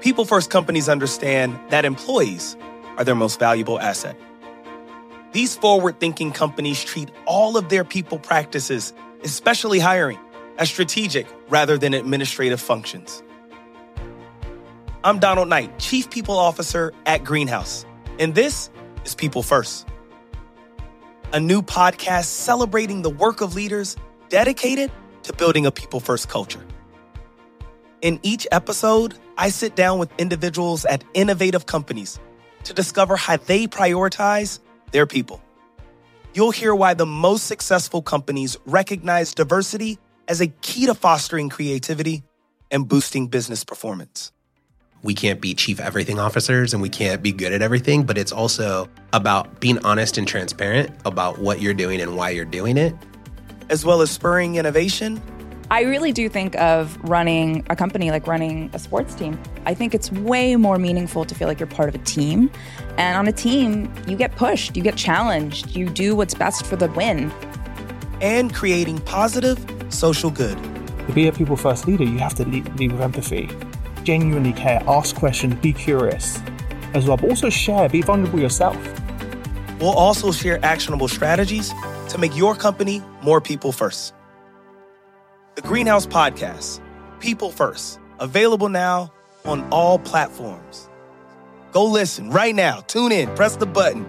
People First companies understand that employees are their most valuable asset. These forward thinking companies treat all of their people practices, especially hiring, as strategic rather than administrative functions. I'm Donald Knight, Chief People Officer at Greenhouse, and this is People First, a new podcast celebrating the work of leaders dedicated to building a people first culture. In each episode, I sit down with individuals at innovative companies to discover how they prioritize their people. You'll hear why the most successful companies recognize diversity as a key to fostering creativity and boosting business performance we can't be chief everything officers and we can't be good at everything, but it's also about being honest and transparent about what you're doing and why you're doing it. As well as spurring innovation. I really do think of running a company like running a sports team. I think it's way more meaningful to feel like you're part of a team. And on a team, you get pushed, you get challenged, you do what's best for the win. And creating positive social good. To be a people first leader, you have to lead, lead with empathy genuinely care, ask questions, be curious as well, but also share, be vulnerable yourself. We'll also share actionable strategies to make your company more people first. The Greenhouse Podcast, People First, available now on all platforms. Go listen right now. Tune in, press the button